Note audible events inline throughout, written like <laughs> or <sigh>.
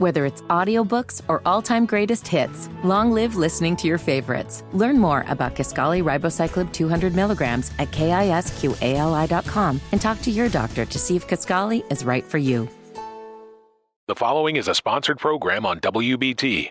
Whether it's audiobooks or all-time greatest hits, long live listening to your favorites. Learn more about Kisqali Ribociclib 200 milligrams at kisqali.com and talk to your doctor to see if Kisqali is right for you. The following is a sponsored program on WBT.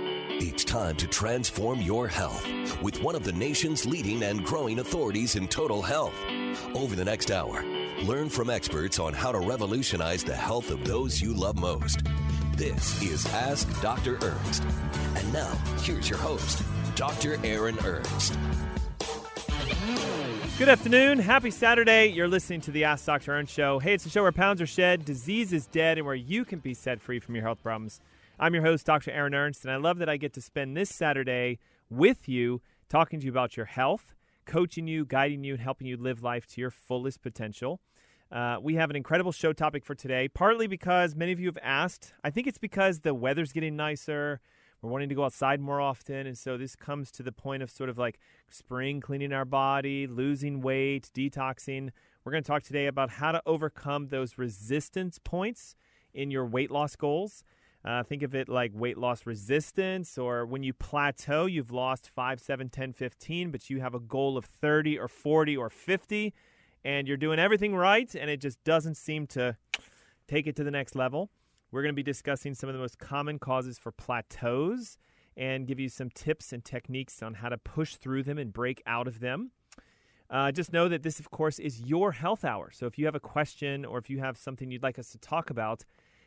It's time to transform your health with one of the nation's leading and growing authorities in total health. Over the next hour, learn from experts on how to revolutionize the health of those you love most. This is Ask Dr. Ernst. And now, here's your host, Dr. Aaron Ernst. Good afternoon. Happy Saturday. You're listening to the Ask Dr. Ernst Show. Hey, it's a show where pounds are shed, disease is dead, and where you can be set free from your health problems. I'm your host, Dr. Aaron Ernst, and I love that I get to spend this Saturday with you talking to you about your health, coaching you, guiding you, and helping you live life to your fullest potential. Uh, we have an incredible show topic for today, partly because many of you have asked. I think it's because the weather's getting nicer. We're wanting to go outside more often. And so this comes to the point of sort of like spring cleaning our body, losing weight, detoxing. We're going to talk today about how to overcome those resistance points in your weight loss goals. Uh, think of it like weight loss resistance, or when you plateau, you've lost 5, 7, 10, 15, but you have a goal of 30 or 40 or 50, and you're doing everything right, and it just doesn't seem to take it to the next level. We're going to be discussing some of the most common causes for plateaus and give you some tips and techniques on how to push through them and break out of them. Uh, just know that this, of course, is your health hour. So if you have a question or if you have something you'd like us to talk about,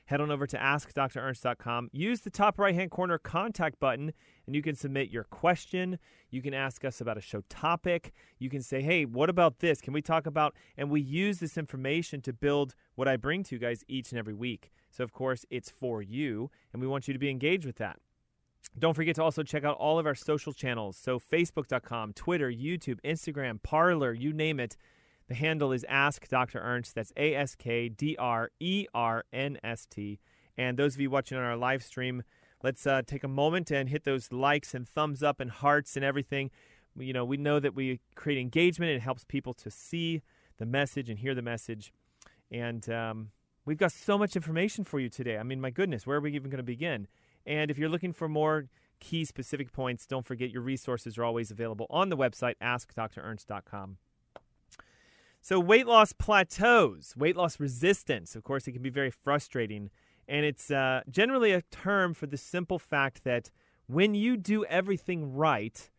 head on over to askdrernst.com. Use the top right hand corner contact button and you can submit your question. You can ask us about a show topic. You can say, hey, what about this? Can we talk about? And we use this information to build what I bring to you guys each and every week. So, of course, it's for you, and we want you to be engaged with that. Don't forget to also check out all of our social channels. So, Facebook.com, Twitter, YouTube, Instagram, Parler, you name it. The handle is Ask Dr. Ernst. That's A S K D R E R N S T. And those of you watching on our live stream, let's uh, take a moment and hit those likes and thumbs up and hearts and everything. You know, we know that we create engagement. It helps people to see the message and hear the message. And um, we've got so much information for you today. I mean, my goodness, where are we even going to begin? And if you're looking for more key specific points, don't forget your resources are always available on the website, askdrernst.com. So, weight loss plateaus, weight loss resistance, of course, it can be very frustrating. And it's uh, generally a term for the simple fact that when you do everything right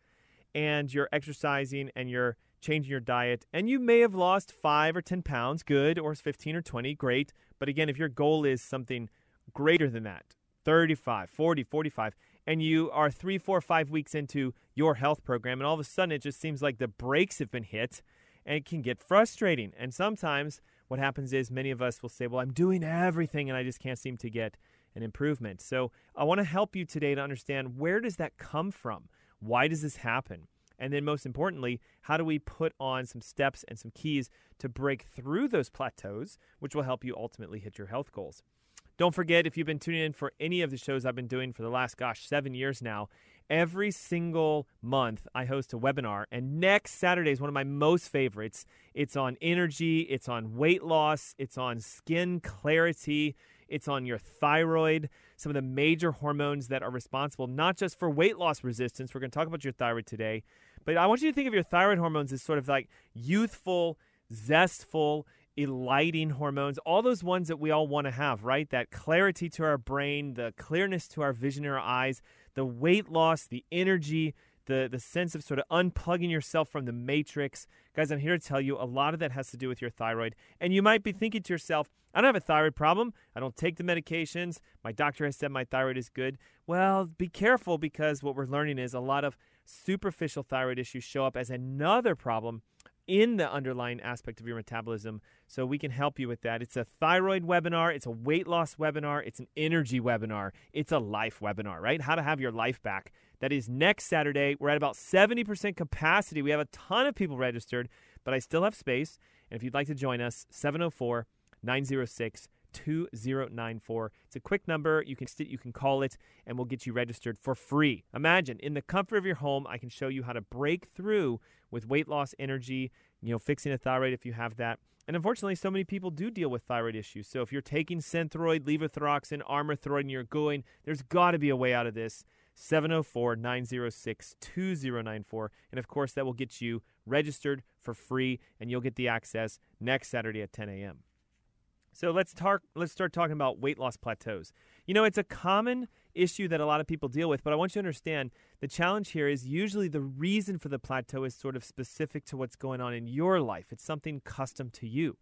and you're exercising and you're changing your diet, and you may have lost five or 10 pounds, good, or 15 or 20, great. But again, if your goal is something greater than that, 35, 40, 45, and you are three, four, five weeks into your health program, and all of a sudden it just seems like the brakes have been hit and it can get frustrating. And sometimes what happens is many of us will say, Well, I'm doing everything and I just can't seem to get an improvement. So I want to help you today to understand where does that come from? Why does this happen? And then, most importantly, how do we put on some steps and some keys to break through those plateaus, which will help you ultimately hit your health goals? Don't forget, if you've been tuning in for any of the shows I've been doing for the last, gosh, seven years now, every single month I host a webinar. And next Saturday is one of my most favorites. It's on energy, it's on weight loss, it's on skin clarity, it's on your thyroid, some of the major hormones that are responsible not just for weight loss resistance. We're going to talk about your thyroid today, but I want you to think of your thyroid hormones as sort of like youthful, zestful, elating hormones, all those ones that we all want to have, right? That clarity to our brain, the clearness to our vision our eyes, the weight loss, the energy, the, the sense of sort of unplugging yourself from the matrix. Guys, I'm here to tell you a lot of that has to do with your thyroid. And you might be thinking to yourself, I don't have a thyroid problem. I don't take the medications. My doctor has said my thyroid is good. Well, be careful because what we're learning is a lot of superficial thyroid issues show up as another problem in the underlying aspect of your metabolism so we can help you with that. It's a thyroid webinar, it's a weight loss webinar, it's an energy webinar, it's a life webinar, right? How to have your life back. That is next Saturday. We're at about 70% capacity. We have a ton of people registered, but I still have space. And if you'd like to join us, 704 906 2094. It's a quick number. You can you can call it and we'll get you registered for free. Imagine in the comfort of your home, I can show you how to break through with weight loss energy, you know, fixing a thyroid if you have that. And unfortunately, so many people do deal with thyroid issues. So if you're taking Synthroid, Levothyroxine, Armour Thyroid, and you're going, there's got to be a way out of this. 704 906 2094. And of course, that will get you registered for free, and you'll get the access next Saturday at 10 a.m. So let's talk. Let's start talking about weight loss plateaus. You know, it's a common issue that a lot of people deal with, but I want you to understand the challenge here is usually the reason for the plateau is sort of specific to what's going on in your life. It's something custom to you.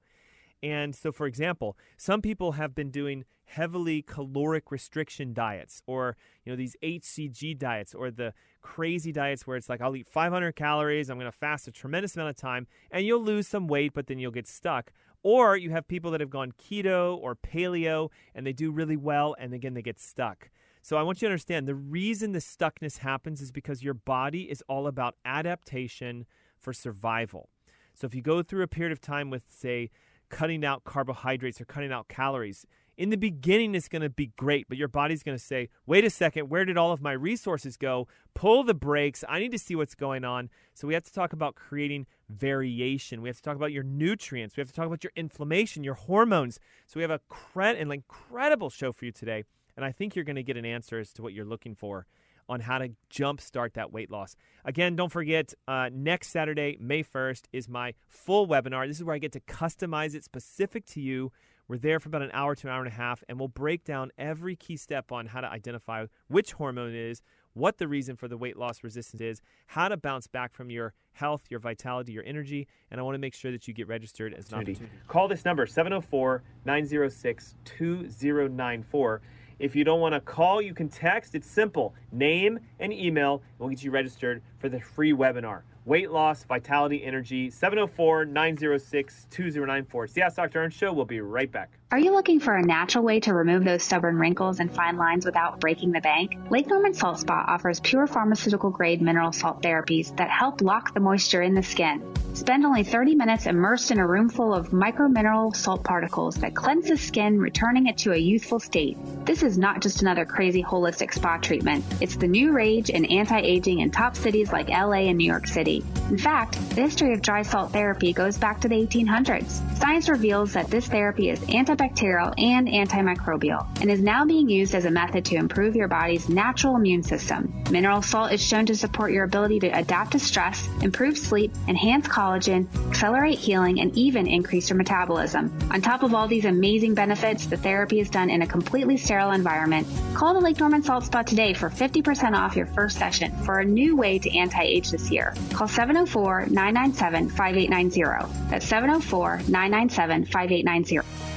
And so, for example, some people have been doing heavily caloric restriction diets, or you know these HCG diets, or the crazy diets where it's like I'll eat 500 calories, I'm going to fast a tremendous amount of time, and you'll lose some weight, but then you'll get stuck. Or you have people that have gone keto or paleo and they do really well and again they get stuck. So I want you to understand the reason the stuckness happens is because your body is all about adaptation for survival. So if you go through a period of time with, say, cutting out carbohydrates or cutting out calories, in the beginning it's going to be great, but your body's going to say, wait a second, where did all of my resources go? Pull the brakes. I need to see what's going on. So we have to talk about creating variation. We have to talk about your nutrients. We have to talk about your inflammation, your hormones. So we have a cred- an incredible show for you today. And I think you're going to get an answer as to what you're looking for on how to jumpstart that weight loss. Again, don't forget, uh, next Saturday, May 1st, is my full webinar. This is where I get to customize it specific to you we're there for about an hour to an hour and a half, and we'll break down every key step on how to identify which hormone it is, what the reason for the weight loss resistance is, how to bounce back from your health, your vitality, your energy, and I want to make sure that you get registered as an opportunity. Call this number 704 906 2094. If you don't want to call, you can text. It's simple name and email. and We'll get you registered for the free webinar weight loss, vitality, energy, 704 906 2094. It's the Ask Dr. Ernst Show. We'll be right back. Are you looking for a natural way to remove those stubborn wrinkles and fine lines without breaking the bank? Lake Norman Salt Spa offers pure pharmaceutical grade mineral salt therapies that help lock the moisture in the skin. Spend only 30 minutes immersed in a room full of micro mineral salt particles that cleanse the skin, returning it to a youthful state. This is not just another crazy holistic spa treatment. It's the new rage in anti-aging in top cities like LA and New York City. In fact, the history of dry salt therapy goes back to the 1800s. Science reveals that this therapy is antibacterial antibacterial and antimicrobial and is now being used as a method to improve your body's natural immune system. Mineral salt is shown to support your ability to adapt to stress, improve sleep, enhance collagen, accelerate healing, and even increase your metabolism. On top of all these amazing benefits, the therapy is done in a completely sterile environment. Call the Lake Norman Salt Spa today for 50% off your first session for a new way to anti-age this year. Call 704-997-5890. That's 704-997-5890.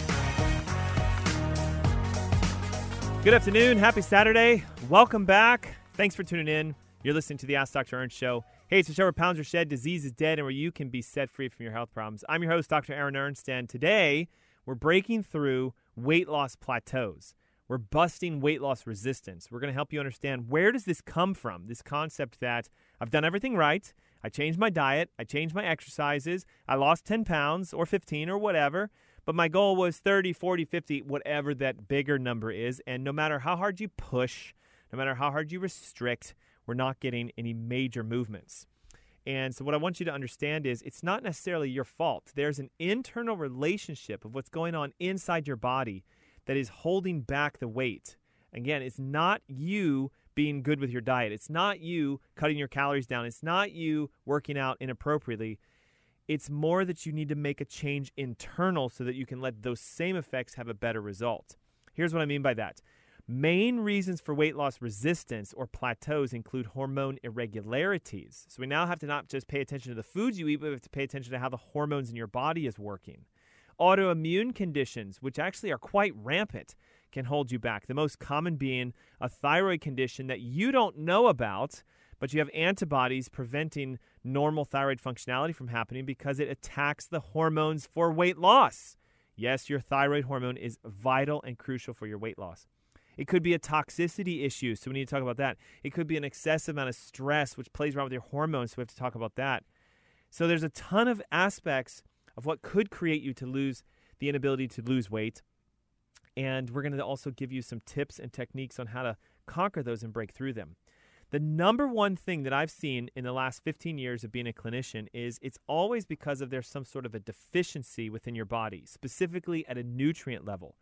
Good afternoon. Happy Saturday. Welcome back. Thanks for tuning in. You're listening to the Ask Dr. Ernst Show. Hey, it's a show where pounds are shed, disease is dead, and where you can be set free from your health problems. I'm your host, Dr. Aaron Ernst, and today we're breaking through weight loss plateaus. We're busting weight loss resistance. We're going to help you understand where does this come from? This concept that I've done everything right. I changed my diet. I changed my exercises. I lost 10 pounds or 15 or whatever. But my goal was 30, 40, 50, whatever that bigger number is. And no matter how hard you push, no matter how hard you restrict, we're not getting any major movements. And so, what I want you to understand is it's not necessarily your fault. There's an internal relationship of what's going on inside your body that is holding back the weight. Again, it's not you being good with your diet, it's not you cutting your calories down, it's not you working out inappropriately. It's more that you need to make a change internal so that you can let those same effects have a better result. Here's what I mean by that. Main reasons for weight loss resistance or plateaus include hormone irregularities. So we now have to not just pay attention to the foods you eat, but we have to pay attention to how the hormones in your body is working. Autoimmune conditions, which actually are quite rampant, can hold you back. The most common being a thyroid condition that you don't know about but you have antibodies preventing normal thyroid functionality from happening because it attacks the hormones for weight loss. Yes, your thyroid hormone is vital and crucial for your weight loss. It could be a toxicity issue, so we need to talk about that. It could be an excessive amount of stress, which plays around with your hormones, so we have to talk about that. So there's a ton of aspects of what could create you to lose the inability to lose weight. And we're going to also give you some tips and techniques on how to conquer those and break through them. The number one thing that I've seen in the last 15 years of being a clinician is it's always because of there's some sort of a deficiency within your body, specifically at a nutrient level.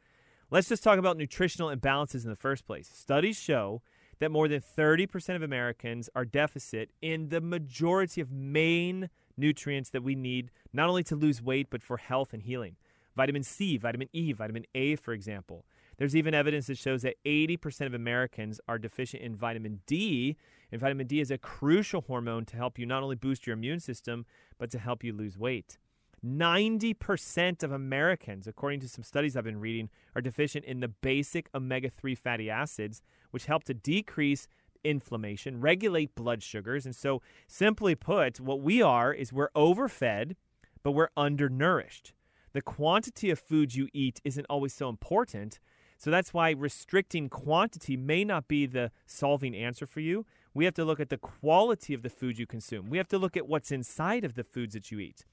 Let's just talk about nutritional imbalances in the first place. Studies show that more than 30% of Americans are deficit in the majority of main nutrients that we need, not only to lose weight, but for health and healing. Vitamin C, vitamin E, vitamin A, for example. There's even evidence that shows that 80% of Americans are deficient in vitamin D, and vitamin D is a crucial hormone to help you not only boost your immune system, but to help you lose weight. 90% of Americans, according to some studies I've been reading, are deficient in the basic omega 3 fatty acids, which help to decrease inflammation, regulate blood sugars. And so, simply put, what we are is we're overfed, but we're undernourished. The quantity of food you eat isn't always so important. So that's why restricting quantity may not be the solving answer for you. We have to look at the quality of the food you consume. We have to look at what's inside of the foods that you eat.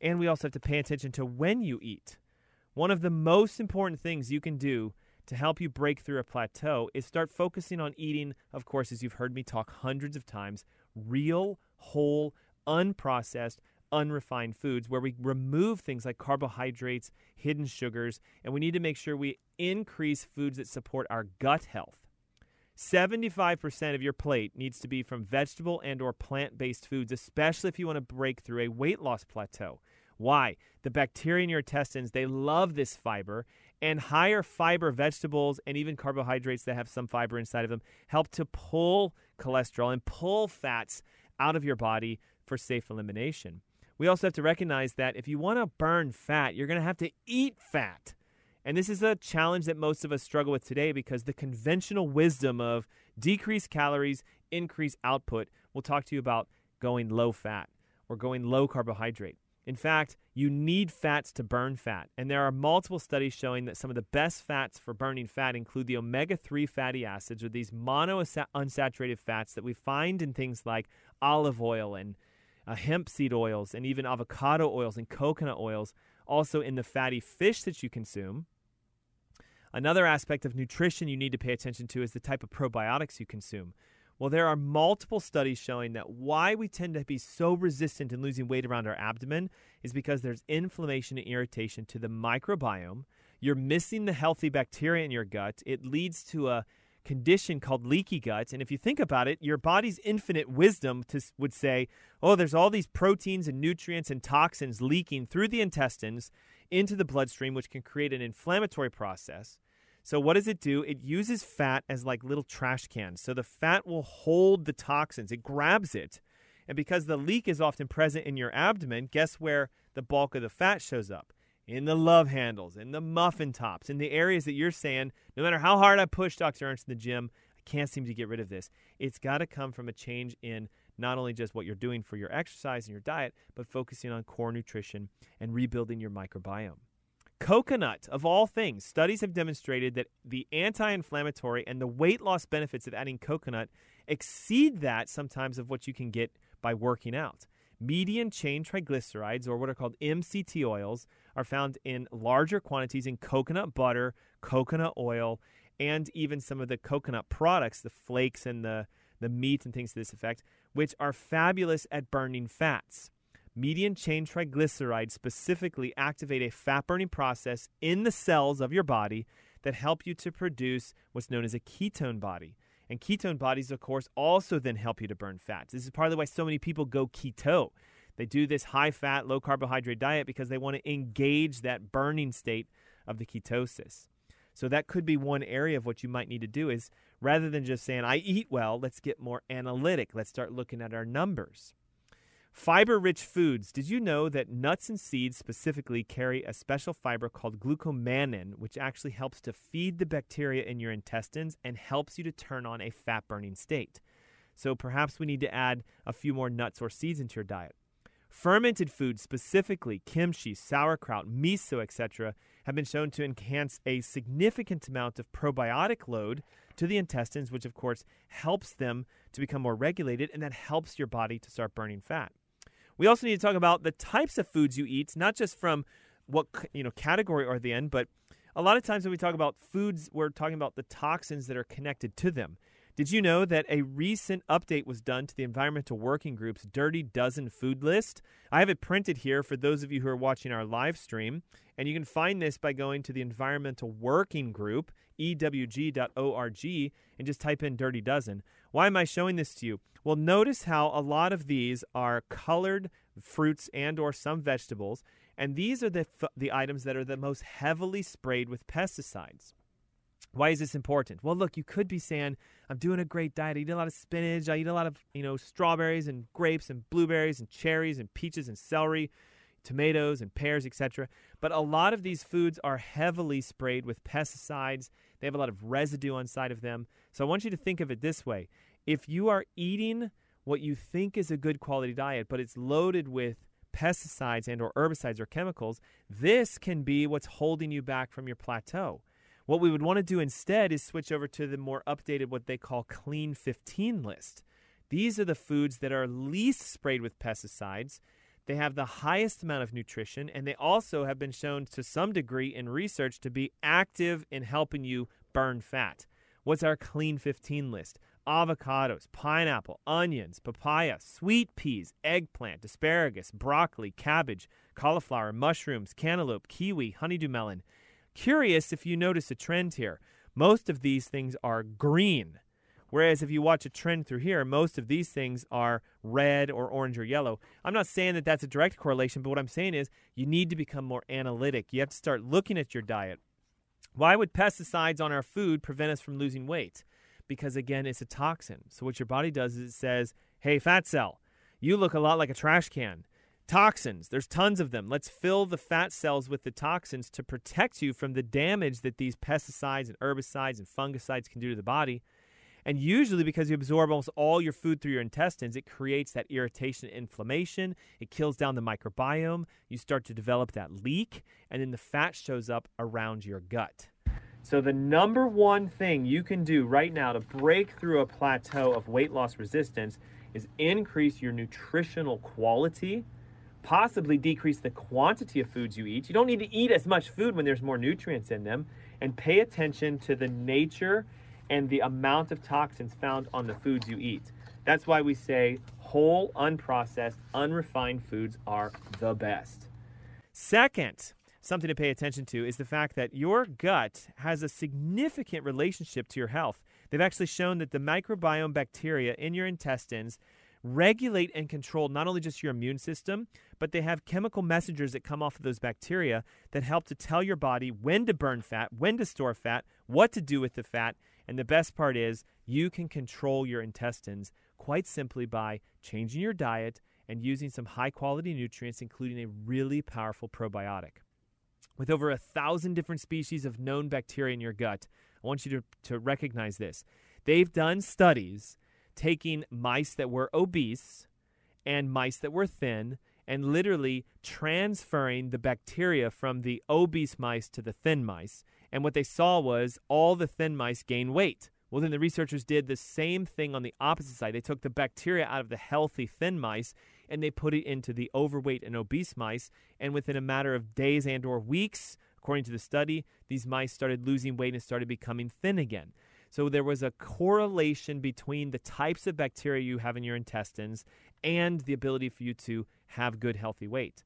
And we also have to pay attention to when you eat. One of the most important things you can do to help you break through a plateau is start focusing on eating, of course, as you've heard me talk hundreds of times, real, whole, unprocessed, unrefined foods where we remove things like carbohydrates, hidden sugars, and we need to make sure we increase foods that support our gut health. 75% of your plate needs to be from vegetable and or plant-based foods, especially if you want to break through a weight loss plateau. Why? The bacteria in your intestines, they love this fiber, and higher fiber vegetables and even carbohydrates that have some fiber inside of them help to pull cholesterol and pull fats out of your body for safe elimination. We also have to recognize that if you want to burn fat, you're going to have to eat fat. And this is a challenge that most of us struggle with today because the conventional wisdom of decrease calories, increase output We'll talk to you about going low fat or going low carbohydrate. In fact, you need fats to burn fat. And there are multiple studies showing that some of the best fats for burning fat include the omega 3 fatty acids or these monounsaturated fats that we find in things like olive oil and uh, hemp seed oils and even avocado oils and coconut oils also in the fatty fish that you consume. Another aspect of nutrition you need to pay attention to is the type of probiotics you consume. Well, there are multiple studies showing that why we tend to be so resistant in losing weight around our abdomen is because there's inflammation and irritation to the microbiome. You're missing the healthy bacteria in your gut. It leads to a condition called leaky gut. And if you think about it, your body's infinite wisdom to, would say, oh, there's all these proteins and nutrients and toxins leaking through the intestines into the bloodstream, which can create an inflammatory process. So, what does it do? It uses fat as like little trash cans. So, the fat will hold the toxins, it grabs it. And because the leak is often present in your abdomen, guess where the bulk of the fat shows up? In the love handles, in the muffin tops, in the areas that you're saying, no matter how hard I push Dr. Ernst in the gym, I can't seem to get rid of this. It's got to come from a change in not only just what you're doing for your exercise and your diet, but focusing on core nutrition and rebuilding your microbiome. Coconut, of all things, studies have demonstrated that the anti inflammatory and the weight loss benefits of adding coconut exceed that sometimes of what you can get by working out. Medium chain triglycerides, or what are called MCT oils, are found in larger quantities in coconut butter, coconut oil, and even some of the coconut products, the flakes and the, the meat and things to this effect, which are fabulous at burning fats. Median chain triglycerides specifically activate a fat burning process in the cells of your body that help you to produce what's known as a ketone body. And ketone bodies, of course, also then help you to burn fats. This is partly why so many people go keto. They do this high fat, low carbohydrate diet because they want to engage that burning state of the ketosis. So that could be one area of what you might need to do is rather than just saying, I eat well, let's get more analytic. Let's start looking at our numbers. Fiber rich foods. Did you know that nuts and seeds specifically carry a special fiber called glucomannan, which actually helps to feed the bacteria in your intestines and helps you to turn on a fat burning state? So perhaps we need to add a few more nuts or seeds into your diet. Fermented foods, specifically kimchi, sauerkraut, miso, etc., have been shown to enhance a significant amount of probiotic load to the intestines, which of course helps them to become more regulated, and that helps your body to start burning fat. We also need to talk about the types of foods you eat, not just from what you know category are they in, but a lot of times when we talk about foods, we're talking about the toxins that are connected to them. Did you know that a recent update was done to the Environmental Working Group's Dirty Dozen food list? I have it printed here for those of you who are watching our live stream, and you can find this by going to the Environmental Working Group, ewg.org, and just type in Dirty Dozen. Why am I showing this to you? Well, notice how a lot of these are colored fruits and or some vegetables, and these are the the items that are the most heavily sprayed with pesticides. Why is this important? Well, look, you could be saying, I'm doing a great diet. I eat a lot of spinach. I eat a lot of, you know, strawberries and grapes and blueberries and cherries and peaches and celery, tomatoes and pears, etc. But a lot of these foods are heavily sprayed with pesticides. They have a lot of residue on side of them. So I want you to think of it this way. If you are eating what you think is a good quality diet, but it's loaded with pesticides and or herbicides or chemicals, this can be what's holding you back from your plateau. What we would want to do instead is switch over to the more updated, what they call Clean 15 list. These are the foods that are least sprayed with pesticides. They have the highest amount of nutrition, and they also have been shown to some degree in research to be active in helping you burn fat. What's our Clean 15 list? Avocados, pineapple, onions, papaya, sweet peas, eggplant, asparagus, broccoli, cabbage, cauliflower, mushrooms, cantaloupe, kiwi, honeydew melon. Curious if you notice a trend here. Most of these things are green. Whereas if you watch a trend through here, most of these things are red or orange or yellow. I'm not saying that that's a direct correlation, but what I'm saying is you need to become more analytic. You have to start looking at your diet. Why would pesticides on our food prevent us from losing weight? Because again, it's a toxin. So what your body does is it says, hey, fat cell, you look a lot like a trash can. Toxins, there's tons of them. Let's fill the fat cells with the toxins to protect you from the damage that these pesticides and herbicides and fungicides can do to the body. And usually, because you absorb almost all your food through your intestines, it creates that irritation and inflammation. It kills down the microbiome. You start to develop that leak, and then the fat shows up around your gut. So, the number one thing you can do right now to break through a plateau of weight loss resistance is increase your nutritional quality possibly decrease the quantity of foods you eat. You don't need to eat as much food when there's more nutrients in them, and pay attention to the nature and the amount of toxins found on the foods you eat. That's why we say whole, unprocessed, unrefined foods are the best. Second, something to pay attention to is the fact that your gut has a significant relationship to your health. They've actually shown that the microbiome bacteria in your intestines regulate and control not only just your immune system, but they have chemical messengers that come off of those bacteria that help to tell your body when to burn fat, when to store fat, what to do with the fat. And the best part is you can control your intestines quite simply by changing your diet and using some high quality nutrients, including a really powerful probiotic. With over a thousand different species of known bacteria in your gut, I want you to, to recognize this. They've done studies taking mice that were obese and mice that were thin and literally transferring the bacteria from the obese mice to the thin mice. And what they saw was all the thin mice gain weight. Well, then the researchers did the same thing on the opposite side. They took the bacteria out of the healthy thin mice and they put it into the overweight and obese mice. And within a matter of days and or weeks, according to the study, these mice started losing weight and started becoming thin again. So there was a correlation between the types of bacteria you have in your intestines and the ability for you to have good, healthy weight.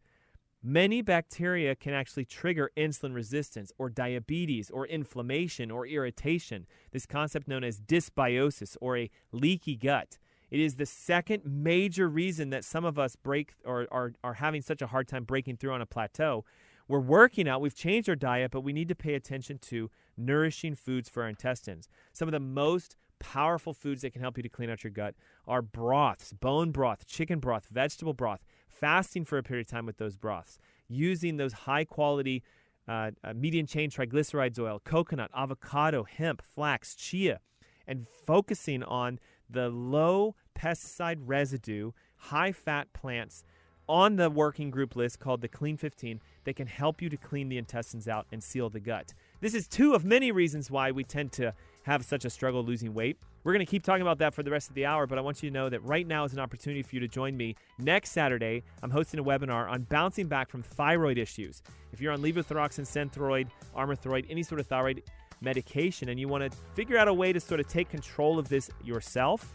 Many bacteria can actually trigger insulin resistance or diabetes or inflammation or irritation, this concept known as dysbiosis or a leaky gut. It is the second major reason that some of us break or are, are having such a hard time breaking through on a plateau. We're working out, we've changed our diet, but we need to pay attention to nourishing foods for our intestines. Some of the most powerful foods that can help you to clean out your gut are broths, bone broth, chicken broth, vegetable broth, fasting for a period of time with those broths, using those high quality uh, uh, medium chain triglycerides oil, coconut, avocado, hemp, flax, chia, and focusing on the low pesticide residue, high fat plants on the working group list called the Clean 15 that can help you to clean the intestines out and seal the gut. This is two of many reasons why we tend to have such a struggle losing weight. We're going to keep talking about that for the rest of the hour, but I want you to know that right now is an opportunity for you to join me. Next Saturday, I'm hosting a webinar on bouncing back from thyroid issues. If you're on levothyroxine, Synthroid, Armour Thyroid, any sort of thyroid medication, and you want to figure out a way to sort of take control of this yourself,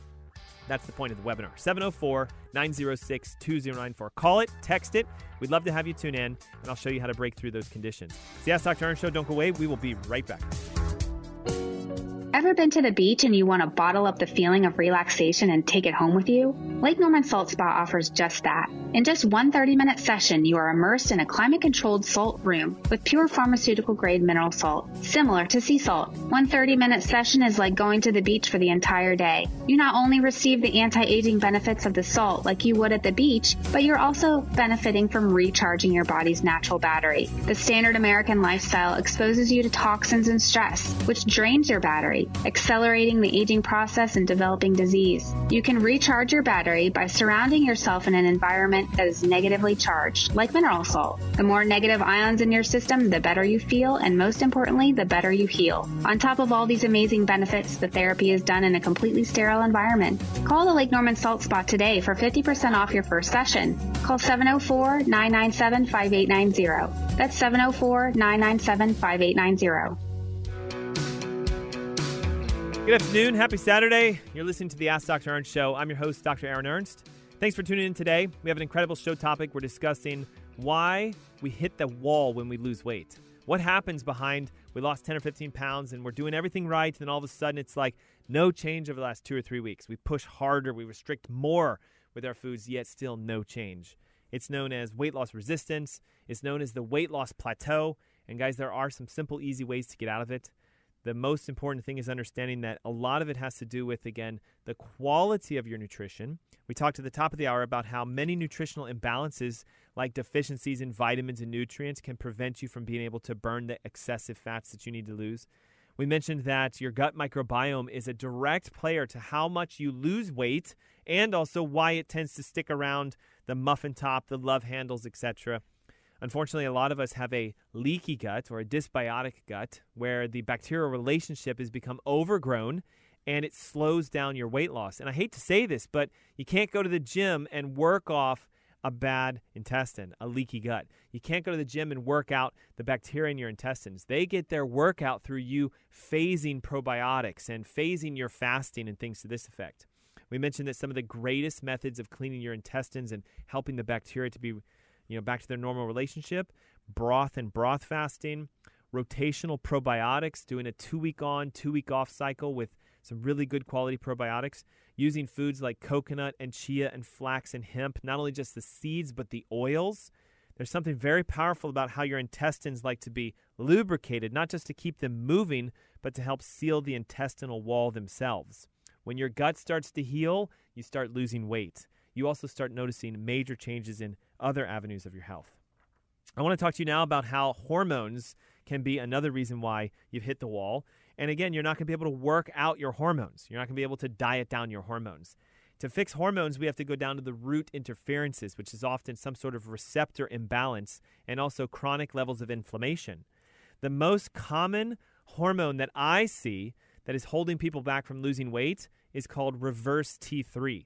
that's the point of the webinar. 704 906 2094. Call it, text it. We'd love to have you tune in, and I'll show you how to break through those conditions. The Ask Dr. Aaron Show. Don't go away. We will be right back. Ever been to the beach and you want to bottle up the feeling of relaxation and take it home with you? Lake Norman Salt Spa offers just that. In just one 30 minute session, you are immersed in a climate controlled salt room with pure pharmaceutical grade mineral salt, similar to sea salt. One 30 minute session is like going to the beach for the entire day. You not only receive the anti aging benefits of the salt like you would at the beach, but you're also benefiting from recharging your body's natural battery. The standard American lifestyle exposes you to toxins and stress, which drains your battery accelerating the aging process and developing disease. You can recharge your battery by surrounding yourself in an environment that is negatively charged, like mineral salt. The more negative ions in your system, the better you feel, and most importantly, the better you heal. On top of all these amazing benefits, the therapy is done in a completely sterile environment. Call the Lake Norman Salt Spa today for 50% off your first session. Call 704 997 5890. That's 704 997 5890. Good afternoon. Happy Saturday. You're listening to the Ask Dr. Ernst Show. I'm your host, Dr. Aaron Ernst. Thanks for tuning in today. We have an incredible show topic. We're discussing why we hit the wall when we lose weight. What happens behind we lost 10 or 15 pounds and we're doing everything right, and then all of a sudden it's like no change over the last two or three weeks. We push harder, we restrict more with our foods, yet still no change. It's known as weight loss resistance, it's known as the weight loss plateau. And guys, there are some simple, easy ways to get out of it the most important thing is understanding that a lot of it has to do with, again, the quality of your nutrition. We talked at the top of the hour about how many nutritional imbalances, like deficiencies in vitamins and nutrients, can prevent you from being able to burn the excessive fats that you need to lose. We mentioned that your gut microbiome is a direct player to how much you lose weight and also why it tends to stick around the muffin top, the love handles, etc. Unfortunately, a lot of us have a leaky gut or a dysbiotic gut where the bacterial relationship has become overgrown and it slows down your weight loss. And I hate to say this, but you can't go to the gym and work off a bad intestine, a leaky gut. You can't go to the gym and work out the bacteria in your intestines. They get their workout through you phasing probiotics and phasing your fasting and things to this effect. We mentioned that some of the greatest methods of cleaning your intestines and helping the bacteria to be you know, back to their normal relationship, broth and broth fasting, rotational probiotics, doing a two week on, two week off cycle with some really good quality probiotics, using foods like coconut and chia and flax and hemp, not only just the seeds, but the oils. There's something very powerful about how your intestines like to be lubricated, not just to keep them moving, but to help seal the intestinal wall themselves. When your gut starts to heal, you start losing weight. You also start noticing major changes in other avenues of your health. I want to talk to you now about how hormones can be another reason why you've hit the wall. And again, you're not going to be able to work out your hormones. You're not going to be able to diet down your hormones. To fix hormones, we have to go down to the root interferences, which is often some sort of receptor imbalance and also chronic levels of inflammation. The most common hormone that I see that is holding people back from losing weight is called reverse T3.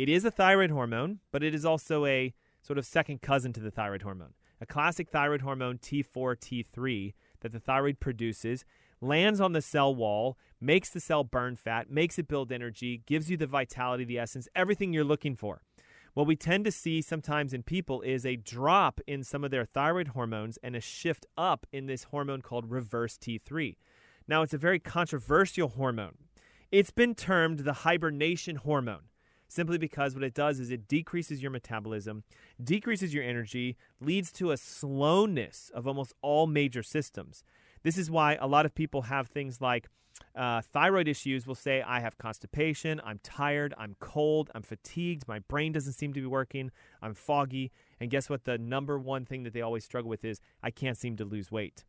It is a thyroid hormone, but it is also a sort of second cousin to the thyroid hormone. A classic thyroid hormone, T4, T3, that the thyroid produces, lands on the cell wall, makes the cell burn fat, makes it build energy, gives you the vitality, the essence, everything you're looking for. What we tend to see sometimes in people is a drop in some of their thyroid hormones and a shift up in this hormone called reverse T3. Now, it's a very controversial hormone. It's been termed the hibernation hormone simply because what it does is it decreases your metabolism, decreases your energy, leads to a slowness of almost all major systems. This is why a lot of people have things like uh, thyroid issues will say, I have constipation, I'm tired, I'm cold, I'm fatigued, my brain doesn't seem to be working, I'm foggy. And guess what? The number one thing that they always struggle with is, I can't seem to lose weight.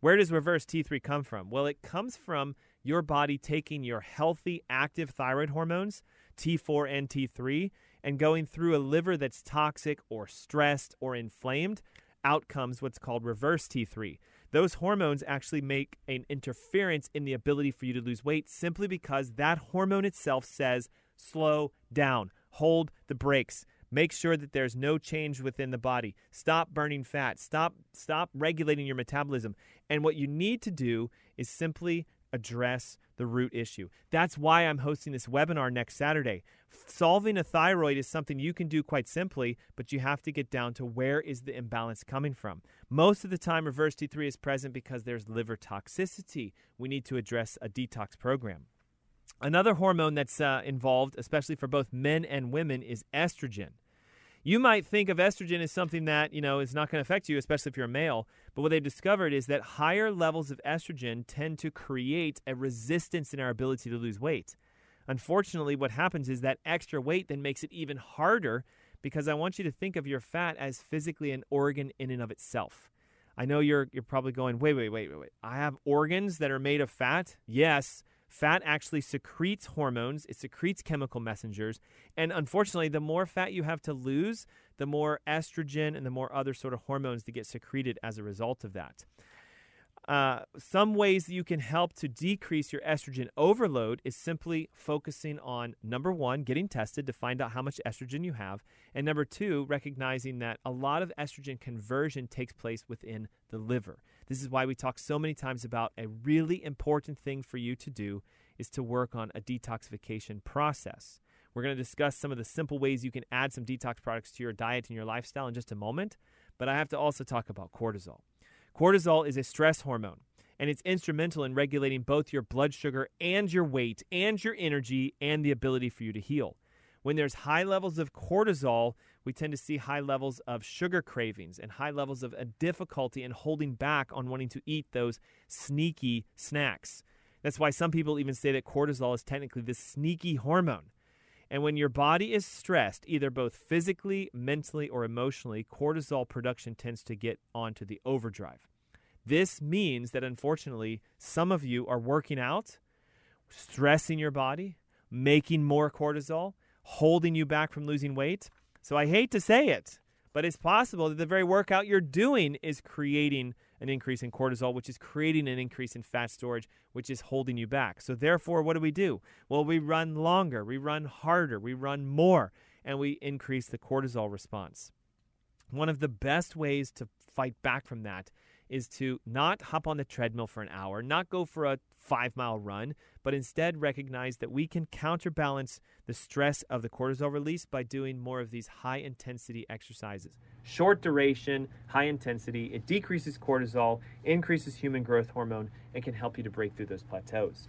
Where does reverse T3 come from? Well, it comes from your body taking your healthy, active thyroid hormones, T4 and T3, and going through a liver that's toxic or stressed or inflamed, out comes what's called reverse T3. Those hormones actually make an interference in the ability for you to lose weight simply because that hormone itself says, slow down, hold the brakes. Make sure that there's no change within the body. Stop burning fat. Stop stop regulating your metabolism. And what you need to do is simply address the root issue. That's why I'm hosting this webinar next Saturday. Solving a thyroid is something you can do quite simply, but you have to get down to where is the imbalance coming from. Most of the time, reverse T3 is present because there's liver toxicity. We need to address a detox program. Another hormone that's uh, involved, especially for both men and women, is estrogen. You might think of estrogen as something that, you know, is not going to affect you, especially if you're a male. But what they've discovered is that higher levels of estrogen tend to create a resistance in our ability to lose weight. Unfortunately, what happens is that extra weight then makes it even harder because I want you to think of your fat as physically an organ in and of itself. I know you're you're probably going, wait, wait, wait, wait, wait. I have organs that are made of fat? Yes, Fat actually secretes hormones, it secretes chemical messengers. And unfortunately, the more fat you have to lose, the more estrogen and the more other sort of hormones that get secreted as a result of that. Uh, some ways that you can help to decrease your estrogen overload is simply focusing on number one, getting tested to find out how much estrogen you have, and number two, recognizing that a lot of estrogen conversion takes place within the liver. This is why we talk so many times about a really important thing for you to do is to work on a detoxification process. We're going to discuss some of the simple ways you can add some detox products to your diet and your lifestyle in just a moment, but I have to also talk about cortisol. Cortisol is a stress hormone, and it's instrumental in regulating both your blood sugar and your weight and your energy and the ability for you to heal. When there's high levels of cortisol, we tend to see high levels of sugar cravings and high levels of a difficulty in holding back on wanting to eat those sneaky snacks. That's why some people even say that cortisol is technically this sneaky hormone. And when your body is stressed, either both physically, mentally, or emotionally, cortisol production tends to get onto the overdrive. This means that unfortunately, some of you are working out, stressing your body, making more cortisol, holding you back from losing weight. So I hate to say it, but it's possible that the very workout you're doing is creating an increase in cortisol, which is creating an increase in fat storage, which is holding you back. So, therefore, what do we do? Well, we run longer, we run harder, we run more, and we increase the cortisol response. One of the best ways to fight back from that is to not hop on the treadmill for an hour, not go for a five mile run, but instead recognize that we can counterbalance the stress of the cortisol release by doing more of these high intensity exercises. Short duration, high intensity, it decreases cortisol, increases human growth hormone, and can help you to break through those plateaus.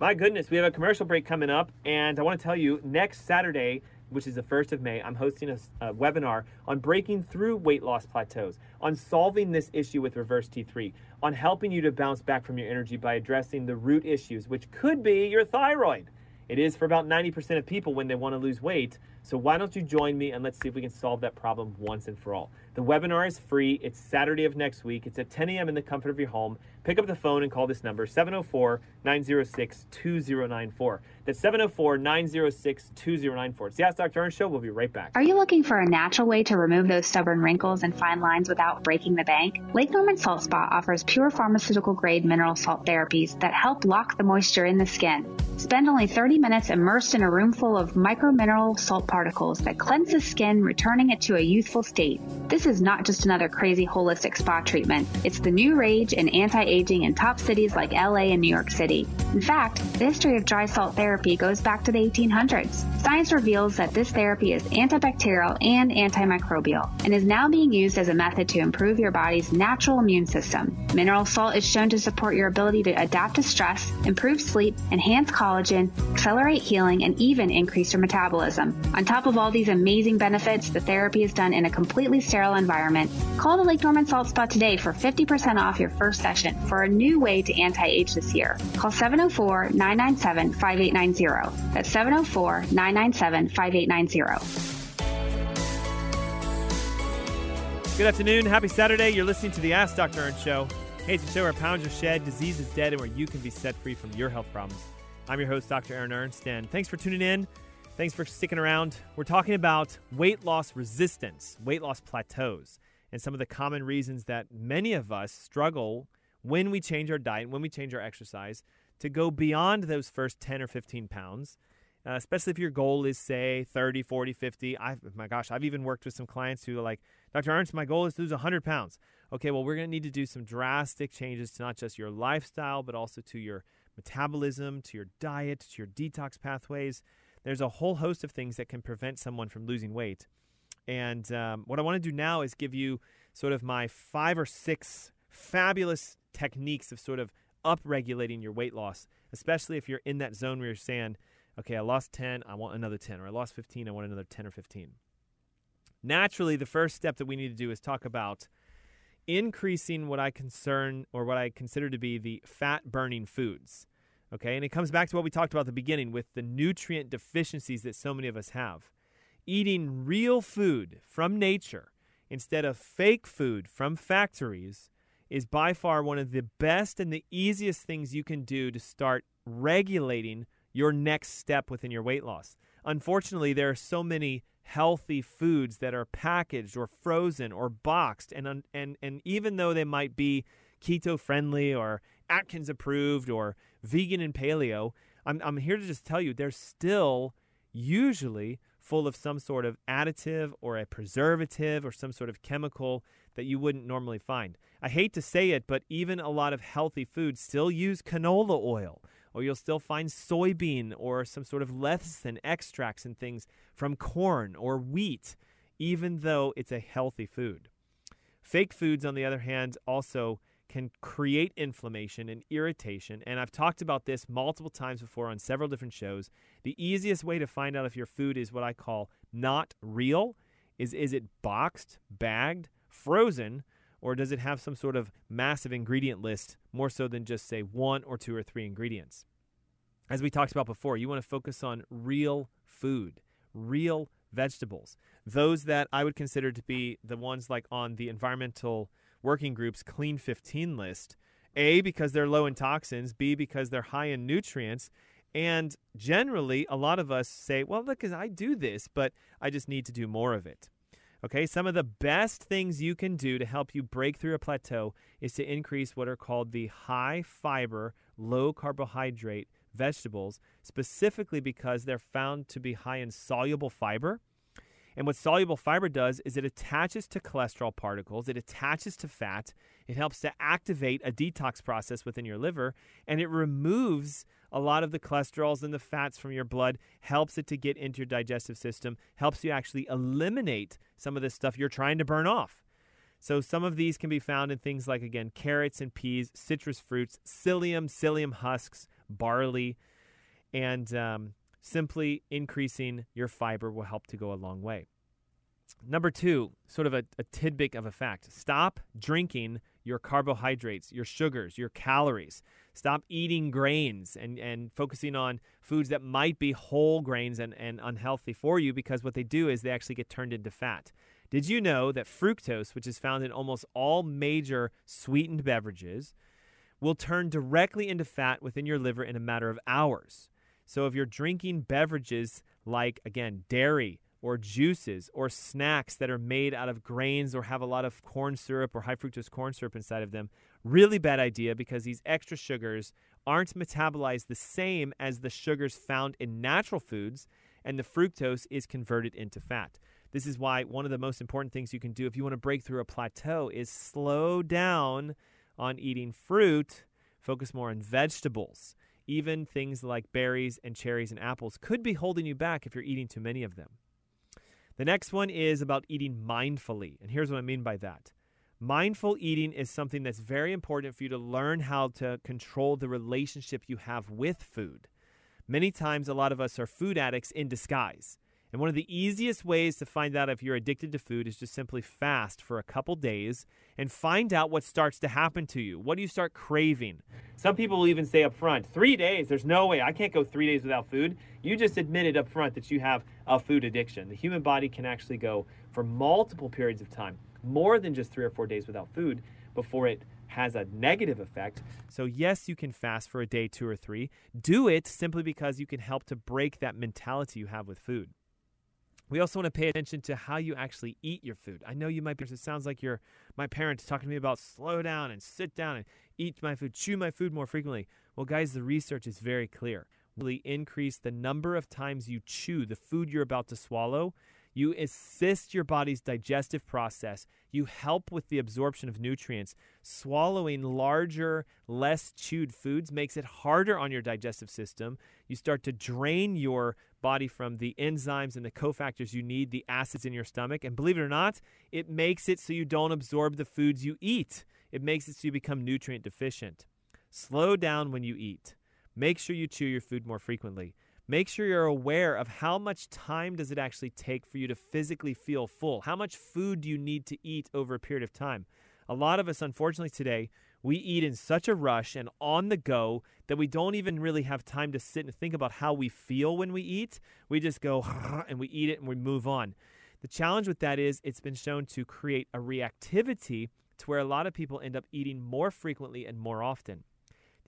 My goodness, we have a commercial break coming up, and I want to tell you next Saturday, which is the 1st of May, I'm hosting a, a, webinar on breaking through weight loss plateaus, on solving this issue with reverse T3, on helping you to bounce back from your energy by addressing the root issues, which could be your thyroid. It is for about 90% of people when they want to lose weight. So why don't you join me and let's see if we can solve that problem once and for all. The webinar is free. It's Saturday of next week. It's at 10 a.m. in the comfort of your home. Pick up the phone and call this number 704 906 2094. That's 704 906 2094. It's the Ask Dr. Ernst Show. We'll be right back. Are you looking for a natural way to remove those stubborn wrinkles and fine lines without breaking the bank? Lake Norman Salt Spa offers pure pharmaceutical grade mineral salt therapies that help lock the moisture in the skin. Spend only 30 minutes immersed in a room full of micro mineral salt particles that cleanse the skin, returning it to a youthful state. This is not just another crazy holistic spa treatment. It's the new rage in anti-aging in top cities like LA and New York City. In fact, the history of dry salt therapy goes back to the 1800s. Science reveals that this therapy is antibacterial and antimicrobial and is now being used as a method to improve your body's natural immune system. Mineral salt is shown to support your ability to adapt to stress, improve sleep, enhance collagen, accelerate healing, and even increase your metabolism. On top of all these amazing benefits, the therapy is done in a completely sterile environment. Call the Lake Norman Salt Spa today for 50% off your first session for a new way to anti-age this year. Call 704 997 5890. That's 704 997 5890. Good afternoon. Happy Saturday. You're listening to the Ask Dr. Ernst Show. Hey, it's a show where pounds are shed, disease is dead, and where you can be set free from your health problems. I'm your host, Dr. Aaron Ernst, and thanks for tuning in. Thanks for sticking around. We're talking about weight loss resistance, weight loss plateaus, and some of the common reasons that many of us struggle when we change our diet, when we change our exercise, to go beyond those first 10 or 15 pounds. Uh, especially if your goal is say 30 40 50 i my gosh i've even worked with some clients who are like dr ernst my goal is to lose 100 pounds okay, well, we're going to need to do some drastic changes to not just your lifestyle, but also to your metabolism, to your diet, to your detox pathways. There's a whole host of things that can prevent someone from losing weight. And um, what I want to do now is give you sort of my five or six fabulous techniques of sort of upregulating your weight loss, especially if you're in that zone where you're saying, okay, I lost 10, I want another 10, or I lost 15, I want another 10 or 15. Naturally, the first step that we need to do is talk about increasing what I concern or what I consider to be the fat burning foods. Okay, and it comes back to what we talked about at the beginning with the nutrient deficiencies that so many of us have. Eating real food from nature instead of fake food from factories is by far one of the best and the easiest things you can do to start regulating your next step within your weight loss. Unfortunately, there are so many healthy foods that are packaged or frozen or boxed and and and even though they might be keto friendly or Atkins approved or vegan and paleo, I'm I'm here to just tell you they're still usually full of some sort of additive or a preservative or some sort of chemical that you wouldn't normally find. I hate to say it, but even a lot of healthy foods still use canola oil or you'll still find soybean or some sort of lecithin extracts and things from corn or wheat, even though it's a healthy food. Fake foods, on the other hand, also can create inflammation and irritation. And I've talked about this multiple times before on several different shows. The easiest way to find out if your food is what I call not real is is it boxed, bagged, frozen, or does it have some sort of massive ingredient list more so than just, say, one or two or three ingredients? As we talked about before, you want to focus on real food, real vegetables. Those that I would consider to be the ones like on the environmental working group's Clean 15 list. A, because they're low in toxins, B, because they're high in nutrients. And generally, a lot of us say, well, look, I do this, but I just need to do more of it. Okay, some of the best things you can do to help you break through a plateau is to increase what are called the high fiber, low carbohydrate vegetables, specifically because they're found to be high in soluble fiber. And what soluble fiber does is it attaches to cholesterol particles, it attaches to fat, it helps to activate a detox process within your liver, and it removes a lot of the cholesterols and the fats from your blood, helps it to get into your digestive system, helps you actually eliminate some of this stuff you're trying to burn off. So some of these can be found in things like again carrots and peas, citrus fruits, psyllium, psyllium husks, barley, and um, simply increasing your fiber will help to go a long way. Number two, sort of a, a tidbit of a fact: stop drinking your carbohydrates, your sugars, your calories. Stop eating grains and, and focusing on foods that might be whole grains and, and unhealthy for you because what they do is they actually get turned into fat. Did you know that fructose, which is found in almost all major sweetened beverages, will turn directly into fat within your liver in a matter of hours? So if you're drinking beverages like, again, dairy, or juices or snacks that are made out of grains or have a lot of corn syrup or high fructose corn syrup inside of them. Really bad idea because these extra sugars aren't metabolized the same as the sugars found in natural foods, and the fructose is converted into fat. This is why one of the most important things you can do if you want to break through a plateau is slow down on eating fruit, focus more on vegetables. Even things like berries and cherries and apples could be holding you back if you're eating too many of them. The next one is about eating mindfully. And here's what I mean by that mindful eating is something that's very important for you to learn how to control the relationship you have with food. Many times, a lot of us are food addicts in disguise. And one of the easiest ways to find out if you're addicted to food is just simply fast for a couple days and find out what starts to happen to you. What do you start craving? Some people will even say up front, three days, there's no way, I can't go three days without food. You just admitted up front that you have a food addiction. The human body can actually go for multiple periods of time, more than just three or four days without food, before it has a negative effect. So, yes, you can fast for a day, two, or three. Do it simply because you can help to break that mentality you have with food. We also want to pay attention to how you actually eat your food. I know you might be, it sounds like you're my parents talking to me about slow down and sit down and eat my food, chew my food more frequently. Well, guys, the research is very clear. Really increase the number of times you chew the food you're about to swallow you assist your body's digestive process. You help with the absorption of nutrients. Swallowing larger, less chewed foods makes it harder on your digestive system. You start to drain your body from the enzymes and the cofactors you need, the acids in your stomach. And believe it or not, it makes it so you don't absorb the foods you eat. It makes it so you become nutrient deficient. Slow down when you eat. Make sure you chew your food more frequently make sure you're aware of how much time does it actually take for you to physically feel full? How much food do you need to eat over a period of time? A lot of us unfortunately today we eat in such a rush and on the go that we don't even really have time to sit and think about how we feel when we eat. We just go <laughs> and we eat it and we move on. The challenge with that is it's been shown to create a reactivity to where a lot of people end up eating more frequently and more often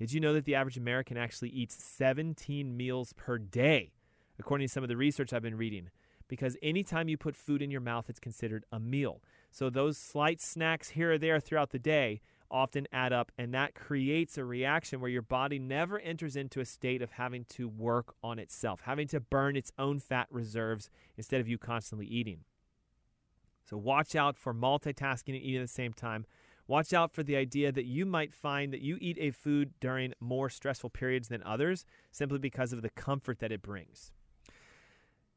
did you know that the average American actually eats 17 meals per day, according to some of the research I've been reading? Because anytime you put food in your mouth, it's considered a meal. So those slight snacks here or there throughout the day often add up, and that creates a reaction where your body never enters into a state of having to work on itself, having to burn its own fat reserves instead of you constantly eating. So watch out for multitasking and eating at the same time. Watch out for the idea that you might find that you eat a food during more stressful periods than others simply because of the comfort that it brings.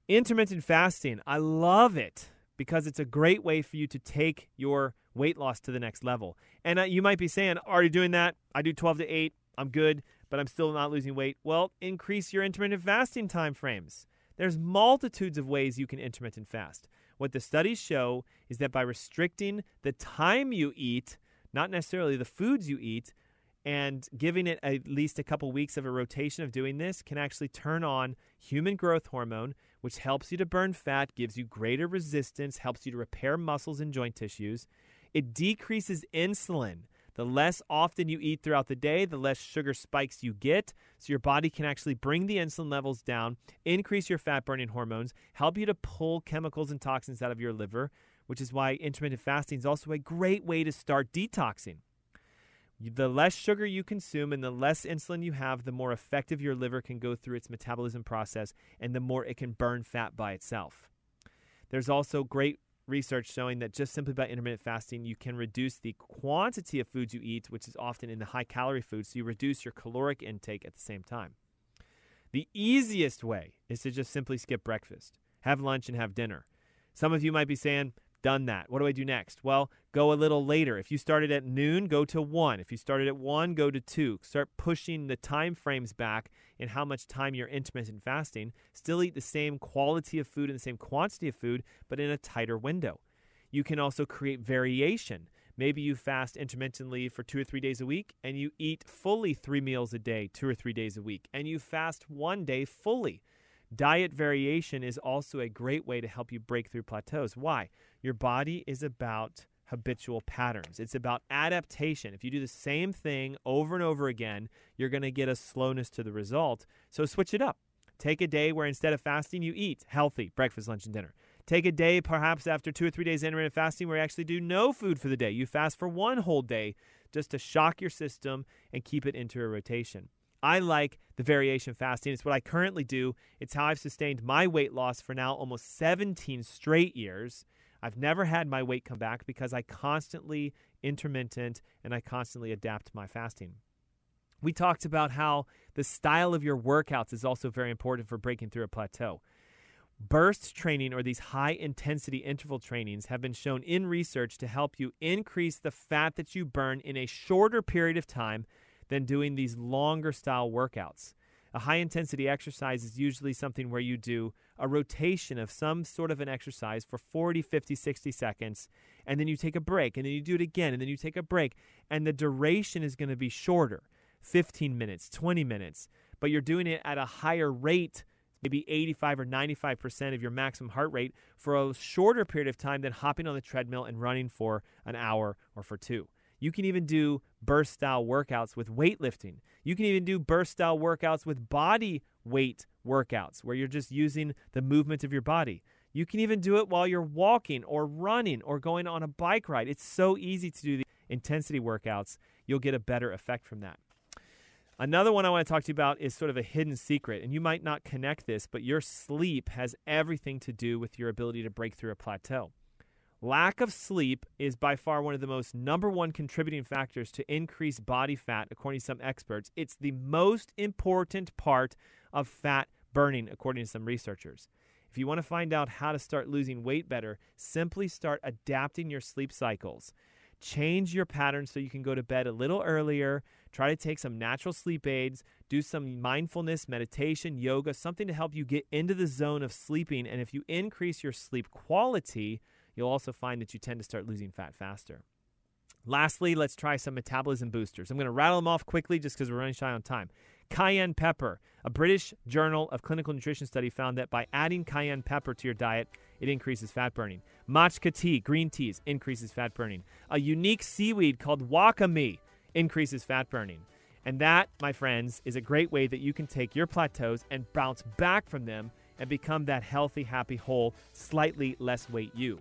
Intermittent fasting, I love it because it's a great way for you to take your weight loss to the next level. And uh, you might be saying, already doing that. I do 12 to 8. I'm good, but I'm still not losing weight. Well, increase your intermittent fasting time frames. There's multitudes of ways you can intermittent fast. What the studies show is that by restricting the time you eat, not necessarily the foods you eat, and giving it at least a couple weeks of a rotation of doing this can actually turn on human growth hormone, which helps you to burn fat, gives you greater resistance, helps you to repair muscles and joint tissues. It decreases insulin, the less often you eat throughout the day, the less sugar spikes you get. So your body can actually bring the insulin levels down, increase your fat burning hormones, help you to pull chemicals and toxins out of your liver, which is why intermittent fasting is also a great way to start detoxing. The less sugar you consume and the less insulin you have, the more effective your liver can go through its metabolism process and the more it can burn fat by itself. There's also great research showing that just simply by intermittent fasting, you can reduce the quantity of foods you eat, which is often in the high calorie foods, so you reduce your caloric intake at the same time. The easiest way is to just simply skip breakfast, have lunch, and have dinner. Some of you might be saying, done that. What do I do next? Well, go a little later. If you started at noon, go to 1. If you started at 1, go to 2. Start pushing the time frames back in how much time you're intermittent fasting. Still eat the same quality of food and the same quantity of food, but in a tighter window. You can also create variation. Maybe you fast intermittently for two or three days a week and you eat fully three meals a day, two or three days a week, and you fast one day fully. Diet variation is also a great way to help you break through plateaus. Why? Your body is about habitual patterns. It's about adaptation. If you do the same thing over and over again, you're going to get a slowness to the result. So switch it up. Take a day where instead of fasting, you eat healthy breakfast, lunch, and dinner. Take a day, perhaps after two or three days intermittent fasting, where you actually do no food for the day. You fast for one whole day just to shock your system and keep it into a rotation. I like the variation fasting. It's what I currently do. It's how I've sustained my weight loss for now almost 17 straight years. I've never had my weight come back because I constantly intermittent and I constantly adapt my fasting. We talked about how the style of your workouts is also very important for breaking through a plateau. Burst training or these high intensity interval trainings have been shown in research to help you increase the fat that you burn in a shorter period of time than doing these longer style workouts. A high intensity exercise is usually something where you do a rotation of some sort of an exercise for 40, 50, 60 seconds, and then you take a break, and then you do it again, and then you take a break, and the duration is going to be shorter 15 minutes, 20 minutes, but you're doing it at a higher rate. Maybe 85 or 95% of your maximum heart rate for a shorter period of time than hopping on the treadmill and running for an hour or for two. You can even do burst style workouts with weightlifting. You can even do burst style workouts with body weight workouts where you're just using the movement of your body. You can even do it while you're walking or running or going on a bike ride. It's so easy to do the intensity workouts. You'll get a better effect from that. Another one I want to talk to you about is sort of a hidden secret, and you might not connect this, but your sleep has everything to do with your ability to break through a plateau. Lack of sleep is by far one of the most number one contributing factors to increase body fat, according to some experts. It's the most important part of fat burning, according to some researchers. If you want to find out how to start losing weight better, simply start adapting your sleep cycles. Change your pattern so you can go to bed a little earlier. Try to take some natural sleep aids. Do some mindfulness, meditation, yoga, something to help you get into the zone of sleeping. And if you increase your sleep quality, you'll also find that you tend to start losing fat faster. Lastly, let's try some metabolism boosters. I'm going to rattle them off quickly just because we're running shy on time. Cayenne pepper. A British Journal of Clinical Nutrition study found that by adding cayenne pepper to your diet, it increases fat burning. Matcha tea, green teas, increases fat burning. A unique seaweed called wakame increases fat burning. And that, my friends, is a great way that you can take your plateaus and bounce back from them and become that healthy, happy, whole, slightly less weight you.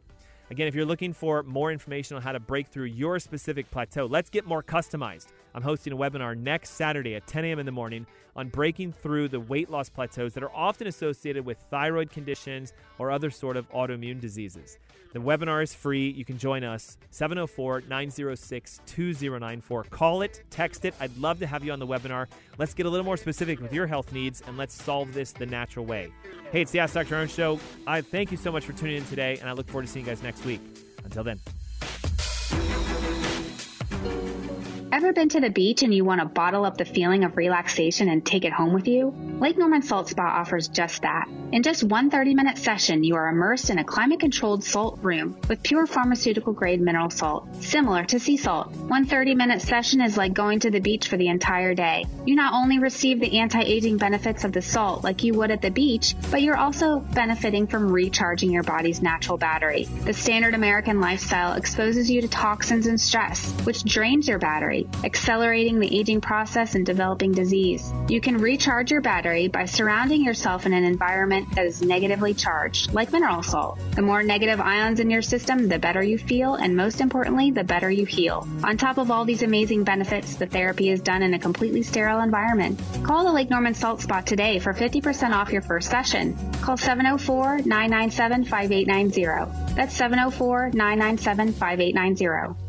Again, if you're looking for more information on how to break through your specific plateau, let's get more customized. I'm hosting a webinar next Saturday at 10 a.m. in the morning on breaking through the weight loss plateaus that are often associated with thyroid conditions or other sort of autoimmune diseases. The webinar is free. You can join us 704 906 2094. Call it, text it. I'd love to have you on the webinar. Let's get a little more specific with your health needs and let's solve this the natural way. Hey, it's the Ask Dr. Ernst Show. I thank you so much for tuning in today, and I look forward to seeing you guys next week. Until then. Ever been to the beach and you want to bottle up the feeling of relaxation and take it home with you? Lake Norman Salt Spa offers just that. In just one 30 minute session, you are immersed in a climate controlled salt room with pure pharmaceutical grade mineral salt, similar to sea salt. One 30 minute session is like going to the beach for the entire day. You not only receive the anti aging benefits of the salt like you would at the beach, but you're also benefiting from recharging your body's natural battery. The standard American lifestyle exposes you to toxins and stress, which drains your battery accelerating the aging process and developing disease. You can recharge your battery by surrounding yourself in an environment that is negatively charged, like mineral salt. The more negative ions in your system, the better you feel, and most importantly, the better you heal. On top of all these amazing benefits, the therapy is done in a completely sterile environment. Call the Lake Norman Salt Spa today for 50% off your first session. Call 704 997 5890. That's 704 997 5890.